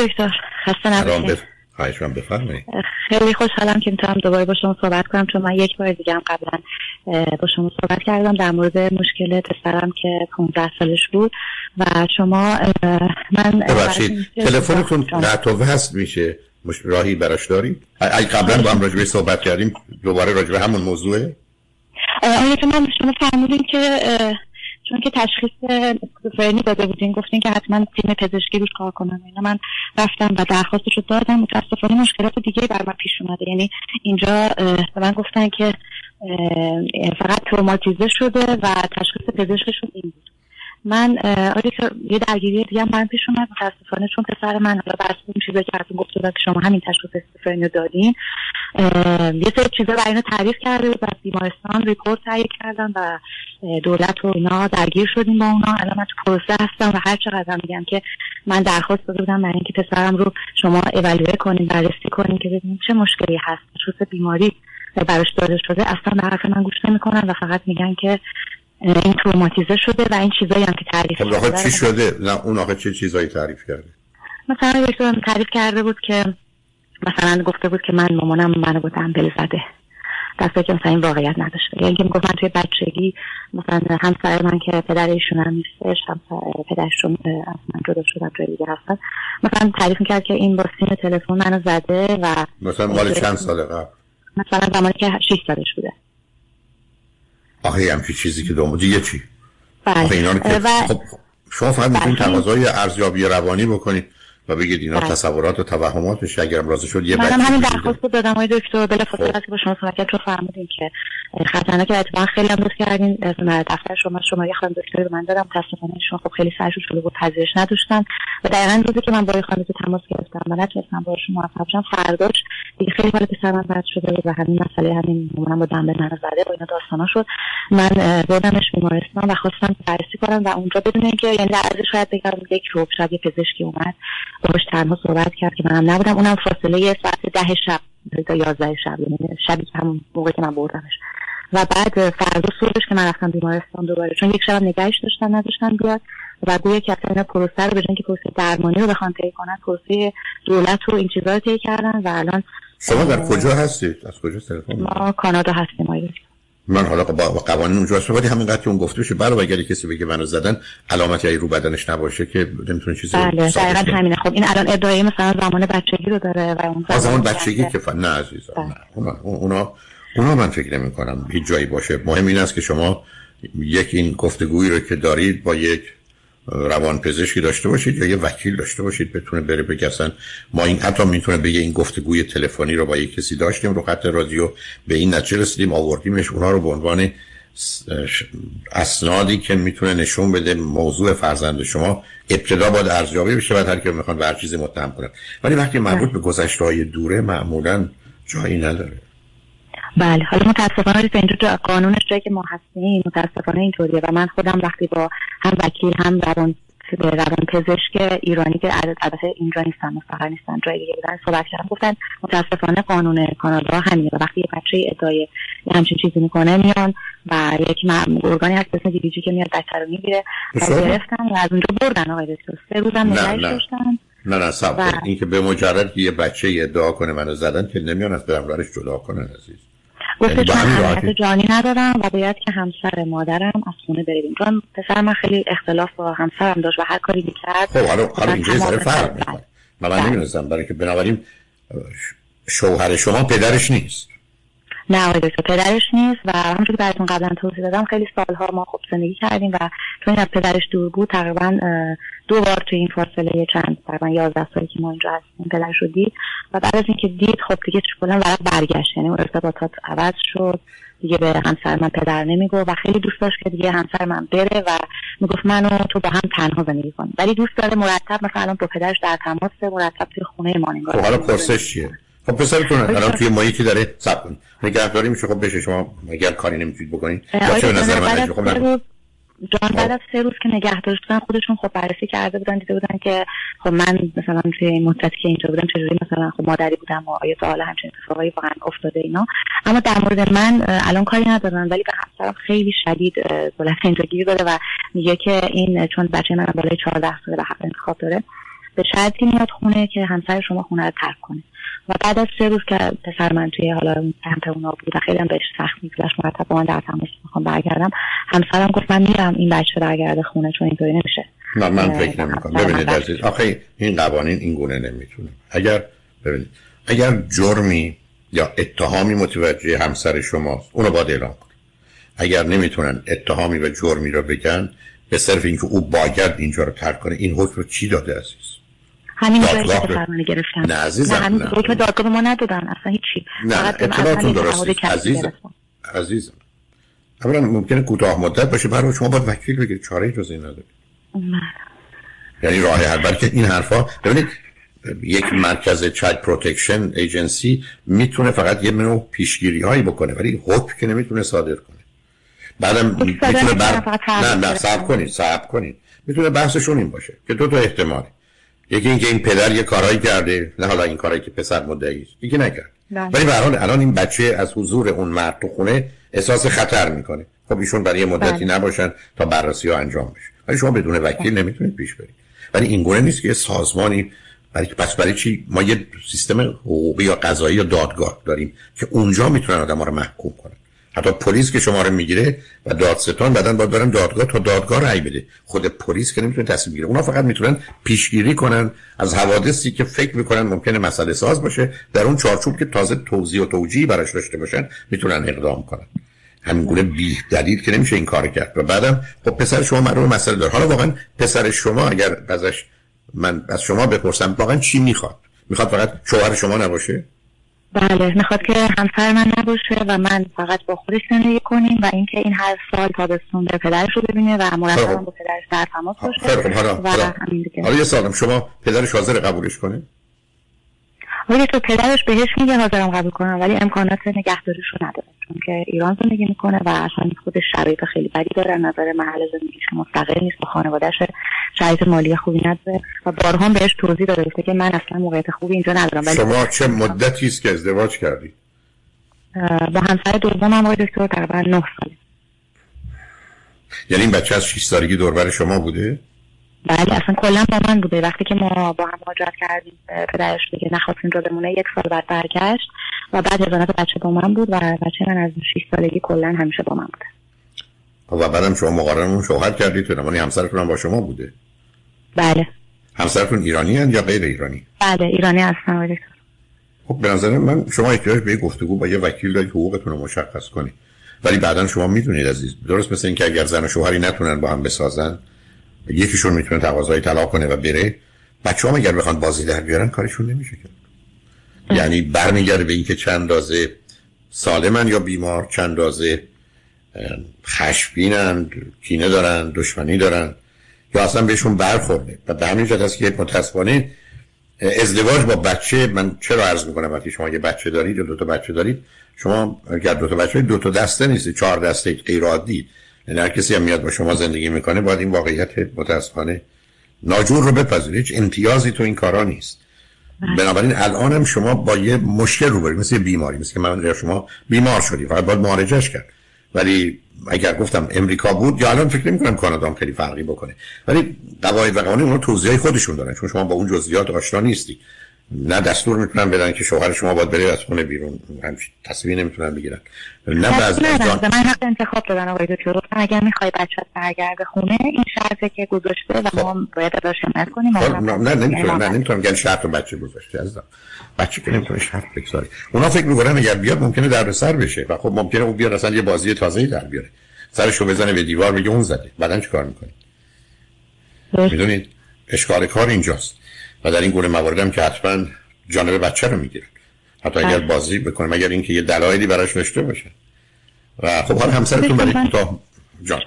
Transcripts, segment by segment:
آقای دکتر. خسته نباشید بفرمایید. خیلی خوشحالم که می‌تونم دوباره با شما صحبت کنم چون من یک بار دیگه هم قبلا با شما صحبت کردم در مورد مشکل پسرم که 15 سالش بود. و شما من ببخشید تلفنتون قطع هست میشه؟ مش راهی براش دارید اگه قبلا با هم راجبه صحبت کردیم دوباره راجبه همون موضوعه؟ آیا من شما فرمودین که چون که تشخیص اسکیزوفرنی داده بودین گفتین که حتما تیم پزشکی روش کار کنم اینا من رفتم و درخواستش رو دادم. متاسفانه مشکلات دیگه بر من پیش اومده. یعنی اینجا به من گفتن که فقط تروماتیزه شده و تشخیص پزشکشون این بود. من آره یه درگیری دیگه من پیش اومد. متاسفانه چون پسر من حالا بر اون چیزایی که ازتون گفته که شما همین تشخیص اسکیزوفرنی دادین یه سری چیزا برای اینو تعریف کرده بود از بیمارستان ریپورت تهیه کردن و دولت و اینا درگیر شدیم با اونا. الان من تو پروسه هستم و هر چقدر میگم که من درخواست داده بودم برای اینکه پسرم رو شما اولوه کنین بررسی کنین که ببینید چه مشکلی هست خصوص بیماری براش داده شده. اصلا به حرف من گوش نمی‌کنن و فقط میگن که این تروماتیزه شده و این چیزایی هم که تعریف خب کرده چی شده؟ نه اون آقا چه چیزایی تعریف کرده؟ مثلا تعریف کرده بود که مثلا گفته بود که من مامانم منو با دنبل زده. دسته که مثلا این واقعیت نداشته. یعنی که می‌گفت من توی بچگی مثلا همسر من که پدر ایشون هم نیستش پدرشون از من جدا شدن جای دیگه هستن مثلا تعریف می‌کرد که این با سیم تلفن منو زده و مثلا مال چند ساله قبل؟ مثلا زمانی که 6 سالش بوده. آخه همچی چیزی که دوم دیگه چی؟ بله. اینا که و... خب شما فقط می‌تونید بله. تقاضای ارزیابی روانی بکنید و بگید اینا بله. تصورات و توهماتش اگرم راضی شد یه منم همین درخواست دادم های دکتر. بلا فاصله خب. با شما صحبت کردم تو فرمودین که خطرناک اتفاقا خیلی هم دوست کردین از دفتر شما شما یه خانم دکتر به من دادم متاسفانه شما خب خیلی سرشون شده بود پذیرش نداشتن. و دقیقا روزی که من با خانم تماس گرفتم و نتونستم باشون موفق شم فرداش دیگه خیلی حال من بد شده بود و همین مسئله همین مامانم با به من زده و اینا داستانا شد. من بردمش بیمارستان و خواستم بررسی کنم و اونجا بدون اینکه یعنی در شاید بگم یک روب شاید یه پزشکی اومد باهاش تنها صحبت کرد که منم نبودم. اونم فاصله ساعت ده شب تا یازده شب یعنی شبی که همون موقع که من بردمش. و بعد فردا صبحش که من رفتم بیمارستان دوباره چون یک شب نگهش داشتن نداشتن بیاد. و گویا که اصلا پروسه رو به که پروسه درمانی رو بخوان طی کنن پروسه دولت رو این چیزا رو طی کردن و الان شما در کجا هستید؟ از کجا تلفن ما کانادا هستیم آید. من حالا با قوانین اونجا هستم ولی همین قضیه اون گفته بشه برای اگر کسی بگه منو زدن علامتی رو بدنش نباشه که نمی‌تونه چیزی بله دقیقاً همینه. خب این الان ادعای مثلا زمان بچگی رو داره و اون زمان بچگی که فن نه عزیزم بله. نه. اونا, اونا اونا من فکر نمی کنم هیچ جایی باشه. مهم این است که شما یک این گفتگویی رو که دارید با یک روان پزشکی داشته باشید یا یه وکیل داشته باشید بتونه بره بگه ما این حتی می‌تونه بگه این گفتگوی تلفنی رو با یک کسی داشتیم رو خط رادیو به این نتیجه رسیدیم آوردیمش اونها رو به عنوان اسنادی که می‌تونه نشون بده موضوع فرزند شما ابتدا باید ارزیابی بشه بعد هر کی می‌خوان به هر چیزی متهم کنن ولی وقتی مربوط به گذشته های دوره معمولا جایی نداره. بله حالا متاسفانه به اینجا قانونش جایی که ما هستیم متاسفانه اینطوریه و من خودم وقتی با هم وکیل هم روان روان پزشک ایرانی که البته اینجا نیستن مستقر نیستن جای دیگه بودن صحبت کردم گفتن متاسفانه قانون کانادا همینه و وقتی یه بچه ادعای همچین چیزی می‌کنه میان و یک ارگانی هست اسم دیویجی که میاد بچه رو می‌گیره و گرفتن و از اونجا بردن آقای دکتر. سه روزم نگهش داشتن. نه نه سب این که به مجرد یه بچه ادعا کنه منو زدن که نمیان از برم جدا کنه عزیز. گفته چون حرکت جانی ندارم و باید که همسر مادرم از خونه بریم چون پسر من خیلی اختلاف با همسرم داشت و هر کاری می‌کرد خب حالا حالا اینجا ذره فرق می‌کنه. من بله. نمی‌دونستم برای که بنابراین شوهر شما پدرش نیست. نه دکتر پدرش نیست و همونجور که براتون قبلا توضیح دادم خیلی سالها ما خوب زندگی کردیم و چون از پدرش دور بود. تقریبا دو بار تو این فاصله چند تقریبا 11 سالی که ما اینجا هستیم پدرش رو دید. و بعد از اینکه دید خب دیگه کلا ورق برگشت. یعنی ارتباطات عوض شد. دیگه به همسر من پدر نمیگو و خیلی دوست داشت که دیگه همسر من بره و می‌گفت منو تو با هم تنها زندگی کنیم. ولی دوست داره مرتب مثلا الان با پدرش در تماس مرتب توی خونه ما خب حالا پرسش چیه؟ خب پسرتون الان توی مایی که داره سب کن نگهداری میشه. خب بشه. شما اگر کاری نمی‌تونید بکنید یا چه نظر من خب جان بعد از سه روز که نگه داشتن خودشون خب بررسی کرده بودن دیده بودن که خب من مثلا توی این مدتی که اینجا بودم چجوری مثلا خب مادری بودم و آیا حالا همچین اتفاقایی واقعا افتاده اینا. اما در مورد من الان کاری ندارن ولی به همسرم خیلی شدید دولت اینجا گیر داره و میگه که این چون بچه من بالای 14 ساله و حق انتخاب داره به شرطی میاد خونه که همسر شما خونه رو ترک کنه. و بعد از سه روز که پسر من توی حالا سمت اونا بود و خیلی هم بهش سخت میگذشت مرتب با من در تماس می‌خوام برگردم. همسرم گفت من میرم این بچه برگرده خونه چون اینطوری نمیشه. نه من فکر نمی کنم ببینید عزیز آخه این قوانین این گونه نمی‌تونه. اگر ببینید اگر جرمی یا اتهامی متوجه همسر شماست اونو باید اعلام کنید. اگر نمی‌تونن اتهامی و جرمی رو بگن به صرف اینکه او باید اینجا رو ترک کنه این حکم رو چی داده عزیز؟ همین جایی که فرمانی گرفتن نه عزیزم نه همین حکم دادگاه ما ندادن اصلا هیچی. نه اطلاعاتون درست عزیزم عزیزم. اولا ممکنه کوتاه مدت باشه برای شما باید وکیل بگیرید. چاره جز این ندارید یعنی راه حل. بلکه این حرفا ببینید یک مرکز child protection agency می‌تونه فقط یه منو پیشگیری هایی بکنه ولی حکم که نمی‌تونه صادر کنه. بعدم می‌تونه بر... نه نه صبر کنید صبر کنید. می‌تونه بحثشون این باشه که دو تا احتمالی یکی اینکه این پدر یه کارایی کرده نه حالا این کارایی که پسر مدعی است. یکی نکرد. ولی به حال الان این بچه از حضور اون مرد تو خونه احساس خطر می‌کنه. خب ایشون برای مدتی بله. نباشن تا بررسی ها انجام بشه. ولی شما بدون وکیل بله. نمی‌تونید پیش برید. ولی این گونه نیست که یه سازمانی برای پس برای چی؟ ما یه سیستم حقوقی یا قضایی یا دادگاه داریم که اونجا می‌تونن آدم رو محکوم کنن. حتی پلیس که شما رو می‌گیره و دادستان بعدن باید برن دادگاه تا دادگاه رأی بده. خود پلیس که نمی‌تونه تصمیم بگیره. اونا فقط می‌تونن پیشگیری کنن از حوادثی که فکر می‌کنن ممکنه مسئله ساز باشه. در اون چارچوب که تازه توضیح و توجیه براش داشته باشن می‌تونن اقدام کنن. همین گونه بی دلیل که نمیشه این کار کرد. و بعدم خب پسر شما معلوم مسئله داره. حالا واقعا پسر شما اگر ازش من از شما بپرسم واقعا چی می‌خواد؟ می‌خواد فقط شوهر شما نباشه؟ بله می‌خواد که همسر من نباشه و من فقط با خودش زندگی کنیم و اینکه این هر سال تابستون به پدرش رو ببینه و مرتب خب. با پدرش در تماس باشه خب، حالا حالا. یه سالم شما پدرش حاضر قبولش کنه؟ ولی تو پدرش بهش میگه حاضرم قبول کنم ولی امکانات نگهداریش رو نداره چون که ایران زندگی می‌کنه و اصلا خودش شرایط خیلی بدی داره نظر محل زندگیش مستقل نیست با خانوادهش شرایط مالی خوبی نداره. و بارها بهش توضیح داده که من اصلا موقعیت خوبی اینجا ندارم ولی شما چه مدتی است که ازدواج کردی؟ با همسر دومم آقای دکتر تقریبا 9 سال یعنی این بچه از 6 سالگی دوربر شما بوده؟ بله اصلا کلا با من بوده. وقتی که ما با هم مهاجرت کردیم پدرش دیگه نخواست اینجا بمونه یک سال بعد برگشت و بعد هزانت بچه با من بود و بچه من از 6 سالگی کلا همیشه با من بوده. و بعدم شما مقارنمون شوهر کردید. تو نمانی همسرتون هم با شما بوده. بله. همسرتون ایرانی هن یا غیر ایرانی؟ بله ایرانی هستن خب به نظر من شما احتیاج به گفتگو با یه وکیل دارید حقوقتون رو مشخص کنید. ولی بعدا شما می‌دونید عزیز درست مثل اینکه اگر زن و شوهری نتونن با هم بسازن یکیشون می‌تونه تقاضای طلاق کنه و بره. بچه هم اگر بخوان بازی در بیارن کارشون نمیشه کرد یعنی برمیگرده به اینکه چند دازه سالمن یا بیمار چند دازه خشبینن کینه دارن دشمنی دارن. یا اصلا بهشون برخورده. و به همین جهت است که متاسفانه ازدواج با بچه من چرا عرض می‌کنم وقتی شما یه بچه دارید یا دو تا بچه دارید شما اگر دو تا بچه دو تا دسته نیست چهار دسته غیر عادی یعنی هر کسی هم میاد با شما زندگی می‌کنه باید این واقعیت متاسفانه ناجور رو بپذیرید. هیچ امتیازی تو این کارا نیست. بله. بنابراین الان هم شما با یه مشکل روبرید مثل بیماری مثل که من شما بیمار شدی فقط باید معالجش کرد. ولی اگر گفتم امریکا بود یا الان فکر نمی کنم کانادا هم خیلی فرقی بکنه. ولی قواعد و قوانین اون توضیحی خودشون دارن چون شما با اون جزئیات آشنا نیستی. نه دستور می‌تونن بدن که شوهر شما باید بره از خونه بیرون. همچین تصویری نمی‌تونن بگیرن. نه بعضی من حق انتخاب دادن آقای دکتر. اگر می‌خوای بچه برگرده خونه این شرطه که گذاشته و ما خب. باید ازش حمایت کنیم. خب، نه نه نمی‌تونم نه نمی‌تونم گل شرط بچه گذاشته عزیزم. بچه که نمی‌تونه شرط بگذاری اونا فکر می‌کنن اگر بیاد ممکنه در سر بشه و خب ممکنه اون بیاد اصلا یه بازی تازه‌ای در بیاره. سرشو بزنه به دیوار بگه اون زده. بعدن چیکار می‌کنی می‌دونید؟ اشکال کار اینجاست. و در این گونه موارد هم که حتما جانب بچه رو می‌گیرن حتی اگر بله. بازی بکنه مگر اینکه یه دلایلی براش داشته باشه. و خب حالا همسرتون برای کوتاه جان.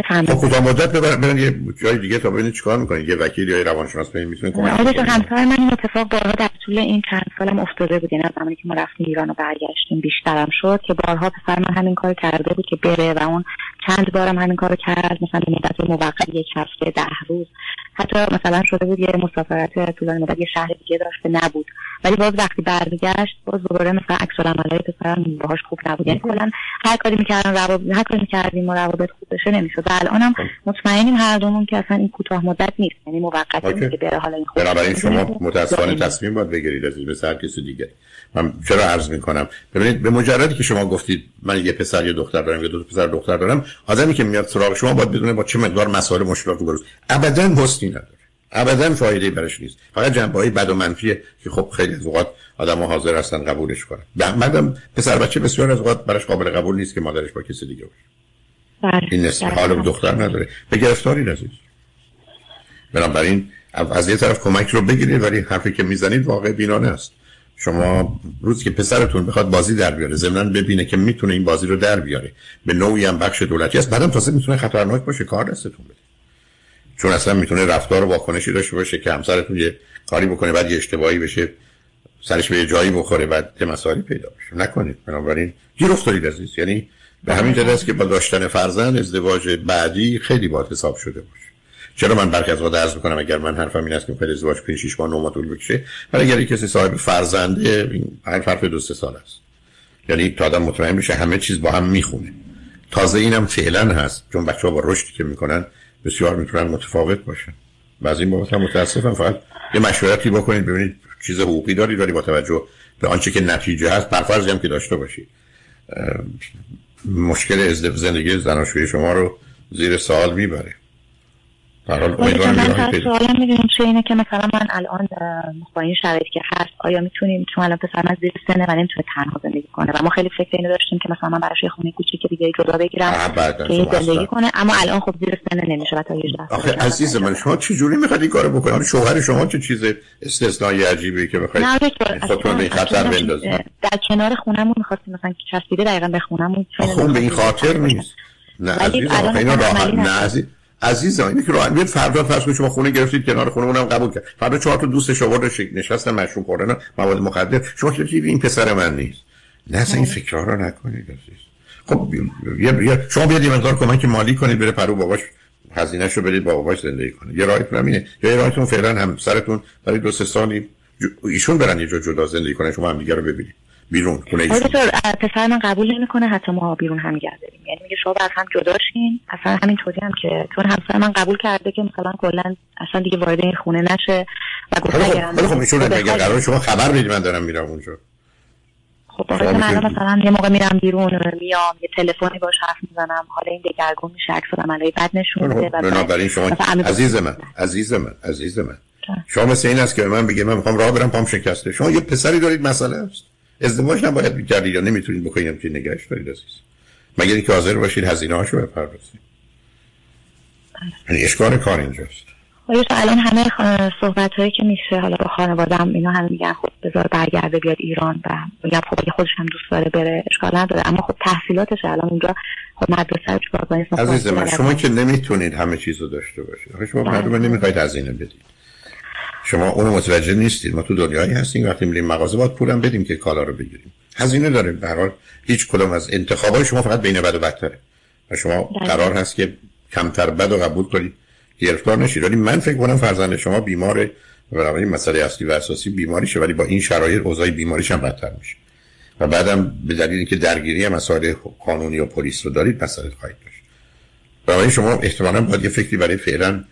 خب کوتاه مدت ببرن یه جای دیگه تا ببینید چیکار می‌کنید یه وکیل یا روانشناس ببینید می‌تونه کمک کنه آره همسر من این اتفاق بارها در طول این چند سالم افتاده بود. یعنی زمانی که ما رفتیم ایران و برگشتیم بیشترم شد که بارها پسر من همین کار کرده بود که بره و اون چند بارم همین کارو کرد. مثلا به مدت موقت یک هفته ده روز. حتی مثلا شده بود یه مسافرت طولانی مدت یه شهر دیگه داشته نبود. ولی باز وقتی برمیگشت باز دوباره مثلا عکس العملای پسرم باهاش خوب نبود. یعنی کلا هر کاری می‌کردن روابط هر کاری می‌کردیم و روابط خوب بشه نمی‌شد. الانم خب. مطمئنیم هر دومون که اصلا این کوتاه مدت نیست. یعنی موقت نیست که بره حالا این خوب بنابراین شما متاسفانه تصمیم باید بگیرید از مثل هر کسی دیگه. من چرا عرض می‌کنم؟ ببینید به مجردی که شما گفتید من یه پسر یه دختر دارم یا دو پسر دختر دارم آدمی که میاد سراغ شما باید بدونه با چه مقدار مسائل مشکلات رو ابدا حسنی نداره. ابدا فایده برش نیست. فقط جنبه های بد و منفیه که خب خیلی از اوقات آدم ها حاضر هستن قبولش کنن. مردم پسر بچه بسیار از اوقات برش قابل قبول نیست که مادرش با کسی دیگه باشه. بله. این نسل بله. حال دختر نداره. به گرفتاری عزیز بنابراین از یه طرف کمک رو بگیرید ولی حرفی که می‌زنید واقع بینانه است. شما روزی که پسرتون بخواد بازی در بیاره ضمن ببینه که می‌تونه این بازی رو در بیاره. به نوعی هم بخش دولتی است. بعدم تازه می‌تونه خطرناک باشه. کار دستتون بده. چون اصلا می‌تونه رفتار واکنشی داشته باشه که همسرتون یه کاری بکنه بعد یه اشتباهی بشه سرش به یه جایی بخوره بعد یه مسائلی پیدا بشه نکنید. بنابراین گیر افتادید عزیز یعنی به همین جهت است که با داشتن فرزند ازدواج بعدی خیلی باید حساب شده باشه. چرا من برخی از وقت عرض می‌کنم اگر من حرفم این است که خیلی ازدواج 5 6 ماه 9 ماه طول بکشه ولی اگر کسی صاحب فرزنده این حرف دو سه سال است. یعنی تا آدم مطمئن بشه همه چیز با هم می‌خونه. تازه اینم فعلا هست. چون بچه ها با رشدی که می‌کنن بسیار می‌تونن متفاوت باشن. بعضی موقع متاسفم. فقط یه مشورتی بکنید. ببینید چیز حقوقی داری داری با توجه به آنچه که نتیجه هست پرفرضی هم که داشته باشید مشکل زندگی زناشویی شما رو زیر سوال می‌بره. من سوالم می‌دونیم چه اینه که مثلا من الان با این شرایطی که هست آیا می‌تونیم چون الان پسر از زیر سنه و نمی‌تونه تنها زندگی کنه و ما خیلی فکر اینو داشتیم که مثلا من براش خونه کوچیک دیگه جدا بگیرم که زندگی کنه. اما الان خب زیر سنه نمیشه تا 18 آخه عزیز من شما چه جوری می‌خواد این کارو بکنید شوهر شما چه چیز استثنایی عجیبی که بخواید خودتون به خطر بندازید در کنار خونمون می‌خواستیم مثلا چسبیده دقیقاً به خونمون خون به این خاطر نیست. نه عزیز اینا راحت نه عزیز عزیزم اینه که راحت بیاد فردا فرض کنید شما خونه گرفتید کنار خونه اونم قبول کرد. فردا چهار تا دوستش آورد نشستن مشروب خوردن مواد مخدر. شما که این پسر من نیست. نه اصلا این فکرها رو نکنید عزیز. خب یه شما بیاد یه مقدار کمک مالی کنید بره پرو باباش هزینه‌شو بدید با باباش زندگی کنه. یه راهتون همینه. یه راهتون فعلا هم سرتون برای دو سه سالی ایشون برن یه جا جدا زندگی کنن شما هم دیگه رو ببینید. بیرون خونه پسر من قبول نمی‌کنه حتی ما بیرون هم گردیم یعنی میگه شما از هم جدا شین. اصلا همین طوری هم که چون همسر من قبول کرده که مثلا کلا اصلا دیگه وارد این خونه نشه و گفته خب خب ایشون قرار شما خبر بدید من دارم میرم اونجا. خب من مثلا یه موقع میرم بیرون میام یه تلفنی باش حرف می‌زنم. حالا این دگرگون میشه عکس عملای بد نشون میده بنابراین شما عزیز من عزیز من عزیز من. شما مثل این است که من بگم من می‌خوام راه برم پام شکسته. شما یه پسری دارید مسئله است؟ ازدواج هم باید بکردید یا نمی‌تونید بکنید که نگهش دارید عزیز. مگر اینکه حاضر باشید هزینه هاشو بپردازید. یعنی اشکال کار اینجاست. آیا الان همه صحبت هایی که میشه حالا با خانوادم اینا همه میگن خب بذار برگرده بیاد ایران و میگم خب اگه خودش هم دوست داره بره اشکال نداره. اما خب تحصیلاتش الان اونجا خب مدرسه رو چیکار کنید عزیز من شما که نمی‌تونید همه چیز رو داشته باشید. شما بله. معلومه نمی‌خواید هزینه بدید. شما اونو متوجه نیستید. ما تو دنیایی هستیم وقتی میریم مغازه باید پولم بدیم که کالا رو بگیریم. هزینه داره به حال هیچ کدوم از انتخابای شما فقط بین بد و بدتره. و شما بله. قرار هست که کمتر بد و قبول کنید گرفتار نشید ولی من فکر کنم فرزند شما بیماره این مسئله اصلی و اساسی بیماریشه ولی با این شرایط اوضاع بیماریش هم بدتر میشه. و بعدم به دلیل اینکه درگیری مسائل قانونی و پلیس رو دارید مسئله خواهید داشت. برای شما احتمالاً باید یه فکری برای فعلا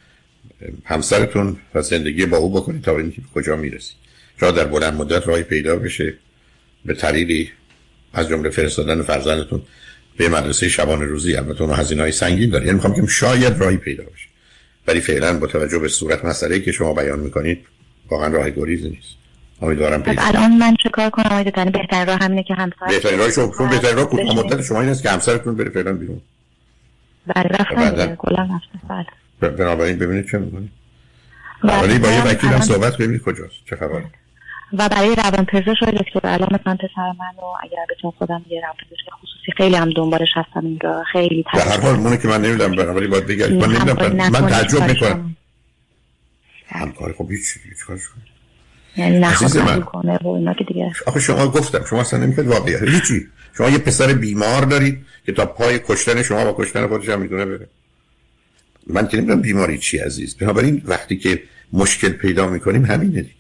همسرتون و زندگی با او بکنید تا اینکه کجا می‌رسید. شاید در بلند مدت راهی پیدا بشه به طریقی از جمله فرستادن فرزندتون به مدرسه شبانه روزی. البته اون هزینه های سنگین داره. یعنی می‌خوام که شاید راهی پیدا بشه. ولی فعلا با توجه به صورت مسئله که شما بیان می‌کنید واقعا راه گریزی نیست. امیدوارم پیدا الان من چه کار کنم؟ آقای دکتر بهترین راه همینه که همسر بهترین راه شما چون بهترین راه کوتاه مدت شما این است که همسرتون بره فعلا بیرون. بله رفتن کلا رفتن بله. بنابراین ببینید چه می‌کنید ولی با یه وکیل هم صحبت ببینید کجاست چه خبره. و برای روان پزشک دکتر الان مثلا پسر من رو اگر بتونم خودم یه روان پزشک خصوصی خیلی هم دنبالش هستم اینجا خیلی در هر حال مونه که من نمی‌دونم ولی باید بگم من نمی‌دونم من تعجب می‌کنم. همکاری خب هیچ هیچ کارش یعنی نخواد کنه و اینا که دیگه. آخه شما گفتم شما اصلا نمی‌کنید واقعی هیچی. شما یه پسر بیمار دارید که تا پای کشتن شما با کشتن خودش هم می‌دونه بره. من که نمی‌دونم بیماری چی عزیز. بنابراین وقتی که مشکل پیدا می‌کنیم همینه دیگه.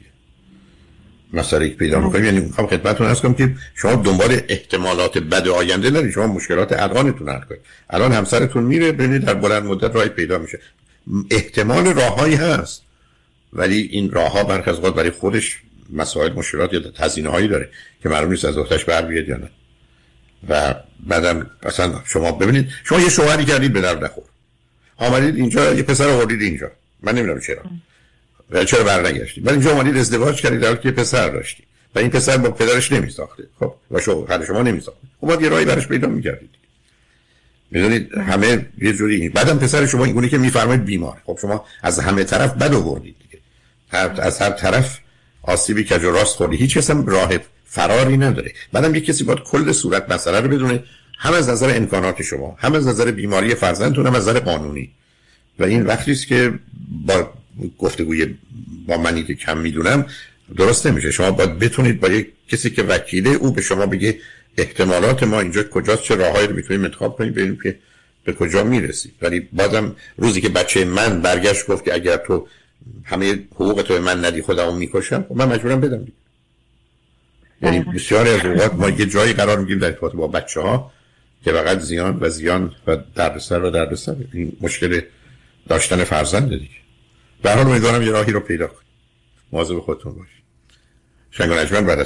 مسئله پیدا می‌کنیم یعنی می‌خوام خدمتتون ارز کنم که شما دنبال احتمالات بد آینده نرید شما مشکلات الانتون حل کنید. الان همسرتون میره ببینید در بلند مدت راهی پیدا میشه. احتمال راههایی هست ولی این راه ها برخ از برای خودش مسائل مشکلات یا هزینه هایی داره که معلوم نیست از وقتش بر بیاد یا نه. و بعدم اصلا شما ببینید شما یه شوهری کردید به درد نخور. آمدید اینجا یه پسر آوردید اینجا. من نمی‌دونم چرا. و چرا برنگشتید. ولی اینجا آمدید ازدواج کردید در که پسر داشتید. و این پسر با پدرش نمیساخته. خب؟ و شوهر شما نمیساخته. خب یه راهی براش پیدا می‌کردید. می‌دونید؟ همه یه جوری بعدم پسر شما اینگونه که میفرمایید بیمار. خب شما از همه طرف بد آوردید دیگه. هر از هر طرف آسیبی که راست خوردی. هیچ کس راه فراری نداره. بعدم یه کسی باید کل صورت مسئله رو بدونه. هم از نظر امکانات شما هم از نظر بیماری فرزندتون هم از نظر قانونی. و این وقتی است که با گفتگوی با منی که کم می‌دونم درست نمیشه. شما باید بتونید با یک کسی که وکیله او به شما بگه احتمالات ما اینجا کجاست چه راههایی رو می‌تونیم انتخاب کنیم ببینیم که به کجا می‌رسی ولی بازم روزی که بچه من برگشت گفت که اگر تو همه حقوق تو من ندی خودمو می‌کشم خب من مجبورم بدم یعنی بله. بسیاری از اوقات ما یه جایی قرار می‌گیریم در ارتباط با بچه ها که فقط زیان و زیان و دردسر و دردسر. این مشکل داشتن فرزند دیگه. به حال امیدوارم یه راهی رو پیدا کنید مواظب خودتون باشید. شنگ بعد